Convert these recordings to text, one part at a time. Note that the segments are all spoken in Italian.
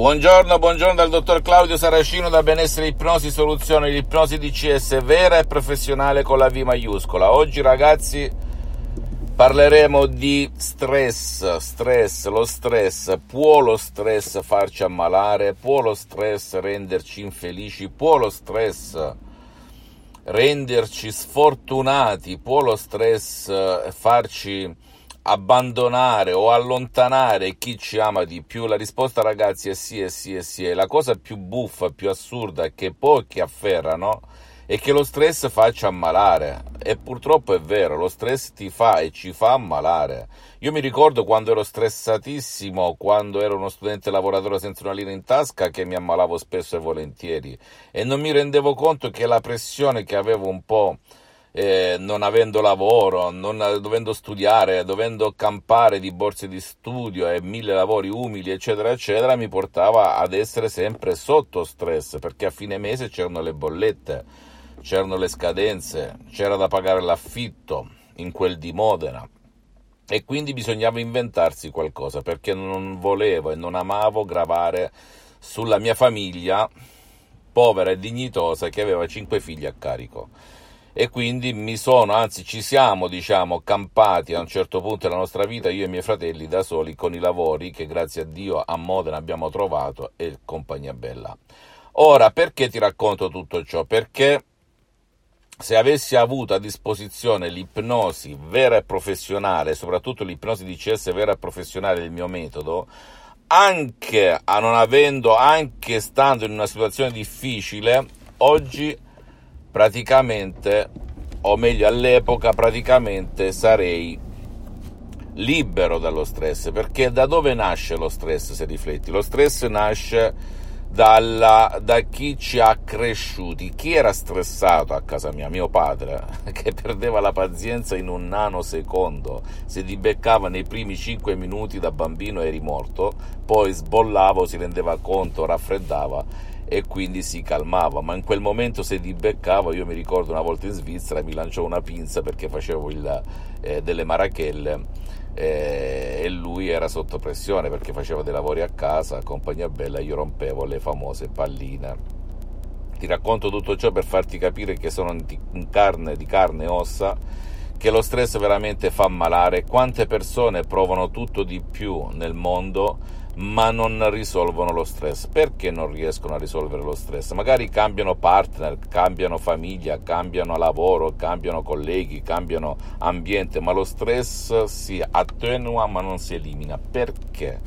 Buongiorno, buongiorno dal dottor Claudio Saracino da Benessere Ipnosi Soluzione, l'ipnosi DCS vera e professionale con la V maiuscola. Oggi ragazzi parleremo di stress, stress, lo stress, può lo stress farci ammalare, può lo stress renderci infelici, può lo stress renderci sfortunati, può lo stress farci abbandonare o allontanare chi ci ama di più? La risposta, ragazzi, è sì, è sì, è sì. La cosa più buffa, più assurda che pochi afferrano è che lo stress faccia ammalare. E purtroppo è vero, lo stress ti fa e ci fa ammalare. Io mi ricordo quando ero stressatissimo, quando ero uno studente lavoratore senza una linea in tasca, che mi ammalavo spesso e volentieri. E non mi rendevo conto che la pressione che avevo un po' eh, non avendo lavoro, non dovendo studiare, dovendo campare di borse di studio e mille lavori umili, eccetera, eccetera, mi portava ad essere sempre sotto stress perché a fine mese c'erano le bollette, c'erano le scadenze, c'era da pagare l'affitto in quel di Modena. E quindi bisognava inventarsi qualcosa perché non volevo e non amavo gravare sulla mia famiglia povera e dignitosa che aveva cinque figli a carico e quindi mi sono, anzi ci siamo, diciamo, campati a un certo punto della nostra vita, io e i miei fratelli, da soli, con i lavori che grazie a Dio a Modena abbiamo trovato e compagnia bella. Ora, perché ti racconto tutto ciò? Perché se avessi avuto a disposizione l'ipnosi vera e professionale, soprattutto l'ipnosi di CS vera e professionale del mio metodo, anche a non avendo, anche stando in una situazione difficile, oggi praticamente, o meglio all'epoca, praticamente sarei libero dallo stress, perché da dove nasce lo stress se rifletti? Lo stress nasce dalla, da chi ci ha cresciuti. Chi era stressato a casa mia? Mio padre, che perdeva la pazienza in un nanosecondo. Se ti beccava nei primi 5 minuti da bambino eri morto, poi sbollava, si rendeva conto, raffreddava e quindi si calmava, ma in quel momento se ti beccava, io mi ricordo una volta in Svizzera mi lanciò una pinza perché facevo il, eh, delle marachelle eh, e lui era sotto pressione perché faceva dei lavori a casa, compagnia bella, io rompevo le famose palline. Ti racconto tutto ciò per farti capire che sono in carne, di carne e ossa, che lo stress veramente fa malare, quante persone provano tutto di più nel mondo ma non risolvono lo stress. Perché non riescono a risolvere lo stress? Magari cambiano partner, cambiano famiglia, cambiano lavoro, cambiano colleghi, cambiano ambiente, ma lo stress si attenua ma non si elimina. Perché?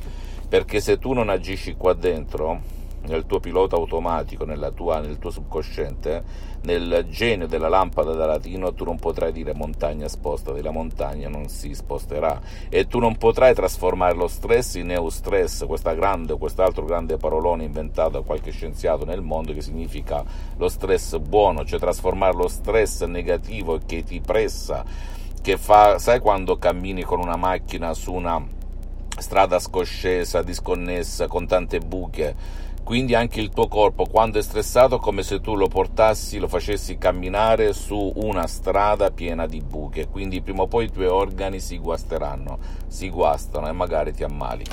Perché se tu non agisci qua dentro, nel tuo pilota automatico, tua, nel tuo subconsciente, nel genio della lampada da latino, tu non potrai dire montagna spostati, la montagna non si sposterà. E tu non potrai trasformare lo stress in eustress, questa grande quest'altro grande parolone inventato da qualche scienziato nel mondo che significa lo stress buono, cioè trasformare lo stress negativo che ti pressa, che fa, sai quando cammini con una macchina su una strada scoscesa, disconnessa, con tante buche, quindi anche il tuo corpo quando è stressato è come se tu lo portassi, lo facessi camminare su una strada piena di buche, quindi prima o poi i tuoi organi si guasteranno, si guastano e magari ti ammali.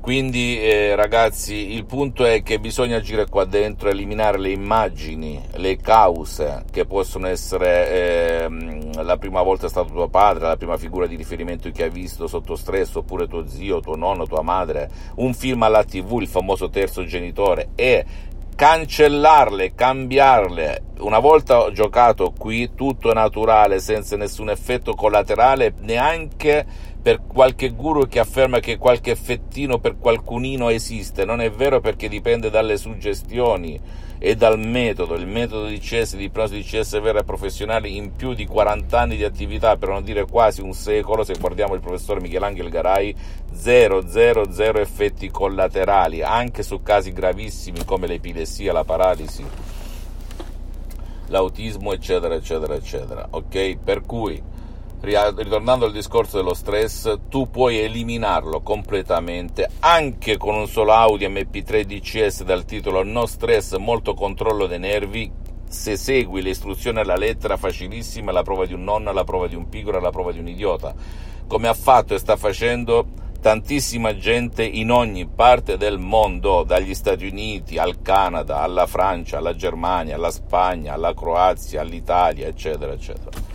Quindi eh, ragazzi il punto è che bisogna agire qua dentro, eliminare le immagini, le cause che possono essere eh, la prima volta è stato tuo padre, la prima figura di riferimento che hai visto sotto stress, oppure tuo zio, tuo nonno, tua madre, un film alla tv, il famoso terzo genitore e cancellarle, cambiarle. Una volta giocato qui tutto è naturale, senza nessun effetto collaterale, neanche qualche guru che afferma che qualche effettino per qualcunino esiste, non è vero perché dipende dalle suggestioni e dal metodo, il metodo di CS, di ipnosi di CS vera e professionale in più di 40 anni di attività, per non dire quasi un secolo, se guardiamo il professor Michelangelo Garai, 0, 0, 0 effetti collaterali, anche su casi gravissimi come l'epilessia, la paralisi, l'autismo, eccetera, eccetera, eccetera, ok? Per cui ritornando al discorso dello stress, tu puoi eliminarlo completamente anche con un solo Audi MP3 DCS dal titolo No stress, molto controllo dei nervi. Se segui le istruzioni alla lettera, facilissima, la prova di un nonno, la prova di un piccolo, la prova di un idiota. Come ha fatto e sta facendo tantissima gente in ogni parte del mondo, dagli Stati Uniti al Canada, alla Francia, alla Germania, alla Spagna, alla Croazia, all'Italia, eccetera, eccetera.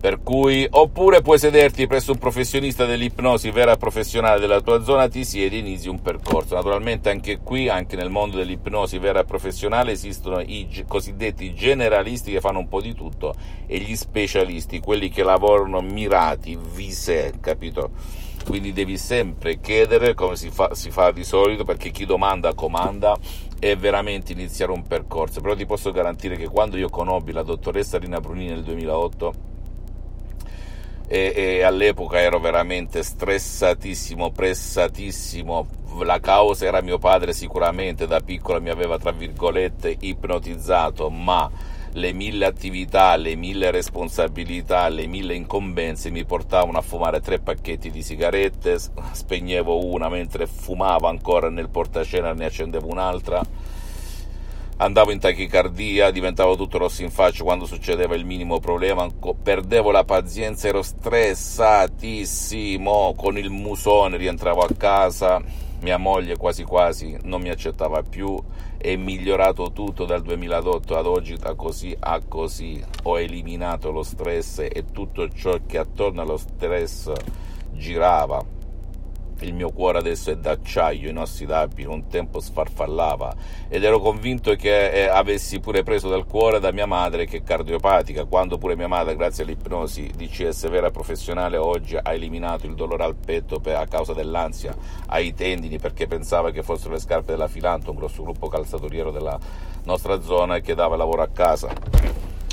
Per cui, oppure puoi sederti presso un professionista dell'ipnosi vera professionale della tua zona, ti siedi e inizi un percorso. Naturalmente anche qui, anche nel mondo dell'ipnosi vera professionale, esistono i cosiddetti generalisti che fanno un po' di tutto e gli specialisti, quelli che lavorano mirati, vise, capito? Quindi devi sempre chiedere come si fa, si fa di solito, perché chi domanda comanda e veramente iniziare un percorso. Però ti posso garantire che quando io conobbi la dottoressa Rina Brunini nel 2008, e, e all'epoca ero veramente stressatissimo, pressatissimo. La causa era mio padre sicuramente, da piccolo mi aveva tra virgolette ipnotizzato, ma le mille attività, le mille responsabilità, le mille incombenze mi portavano a fumare tre pacchetti di sigarette, spegnevo una mentre fumavo ancora nel portacena ne accendevo un'altra andavo in tachicardia, diventavo tutto rosso in faccia quando succedeva il minimo problema, perdevo la pazienza, ero stressatissimo, con il musone rientravo a casa, mia moglie quasi quasi non mi accettava più, è migliorato tutto dal 2008 ad oggi da così a così, ho eliminato lo stress e tutto ciò che attorno allo stress girava il mio cuore adesso è d'acciaio inossidabile, un tempo sfarfallava ed ero convinto che eh, avessi pure preso dal cuore da mia madre che è cardiopatica, quando pure mia madre grazie all'ipnosi DCS vera professionale oggi ha eliminato il dolore al petto per, a causa dell'ansia ai tendini perché pensava che fossero le scarpe della Filanto, un grosso gruppo calzatoriero della nostra zona che dava lavoro a casa.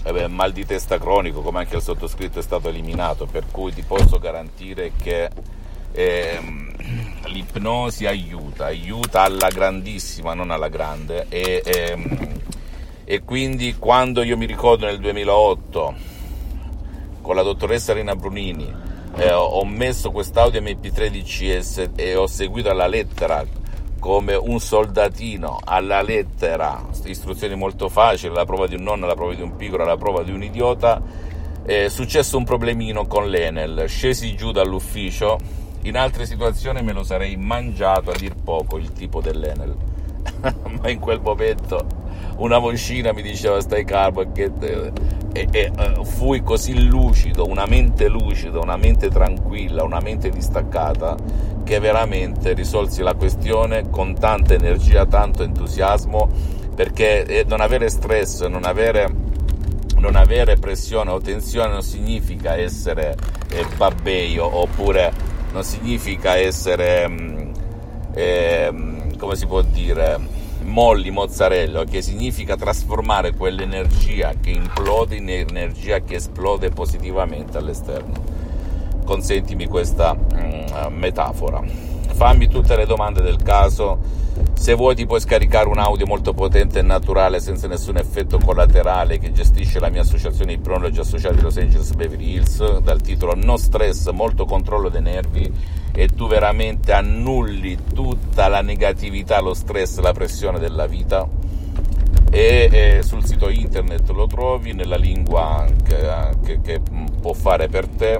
Eh mal di testa cronico, come anche il sottoscritto, è stato eliminato, per cui ti posso garantire che ehm, l'ipnosi aiuta, aiuta alla grandissima, non alla grande. E, e, ehm, e quindi quando io mi ricordo nel 2008 con la dottoressa Rina Brunini eh, ho messo quest'audio MP3 DCS e ho seguito alla lettera come un soldatino alla lettera, istruzioni molto facili, la prova di un nonno, la prova di un piccolo, la prova di un idiota, è successo un problemino con l'Enel, scesi giù dall'ufficio, in altre situazioni me lo sarei mangiato a dir poco il tipo dell'Enel, ma in quel momento una vocina mi diceva stai calmo e, e, e, e uh, fui così lucido, una mente lucida, una mente tranquilla, una mente distaccata che veramente risolsi la questione con tanta energia, tanto entusiasmo perché eh, non avere stress, non avere, non avere pressione o tensione non significa essere eh, babbeio oppure non significa essere, mm, eh, come si può dire, molli mozzarella, che significa trasformare quell'energia che implode in energia che esplode positivamente all'esterno. Consentimi questa mm, metafora. Fammi tutte le domande del caso. Se vuoi ti puoi scaricare un audio molto potente e naturale senza nessun effetto collaterale che gestisce la mia associazione Ipnologi Associati Los Angeles Beverly Hills dal titolo No stress, molto controllo dei nervi e tu veramente annulli tutta la negatività, lo stress, la pressione della vita. E, e sul sito internet lo trovi nella lingua che, che, che può fare per te.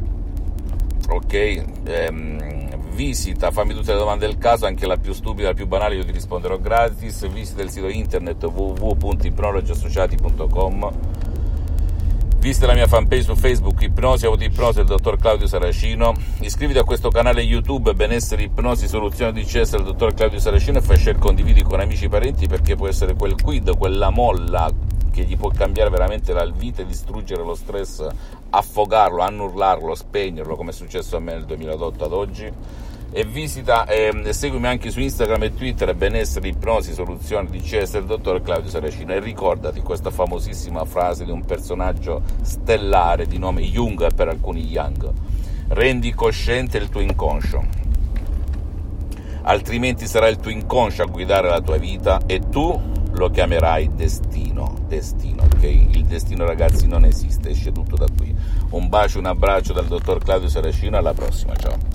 Ok ehm, visita, fammi tutte le domande del caso, anche la più stupida, la più banale, io ti risponderò gratis. Visita il sito internet www.ipnologiassociati.com. Visita la mia fanpage su Facebook Ipnosi Autoipnosi del dottor Claudio Saracino. Iscriviti a questo canale YouTube Benessere Ipnosi Soluzione di CS del dottor Claudio Saracino e fai share condividi con amici e parenti perché può essere quel quid, quella molla che gli può cambiare veramente la vita e distruggere lo stress, affogarlo, annullarlo, spegnerlo come è successo a me nel 2008 ad oggi e visita e eh, seguimi anche su Instagram e Twitter benessere, ipnosi, soluzioni di CS del dottor Claudio Saracino. E ricordati questa famosissima frase di un personaggio stellare di nome Jung per alcuni Young rendi cosciente il tuo inconscio altrimenti sarà il tuo inconscio a guidare la tua vita e tu lo chiamerai destino. Destino ok? Il destino ragazzi non esiste esce tutto da qui. Un bacio un abbraccio dal dottor Claudio Saracino alla prossima ciao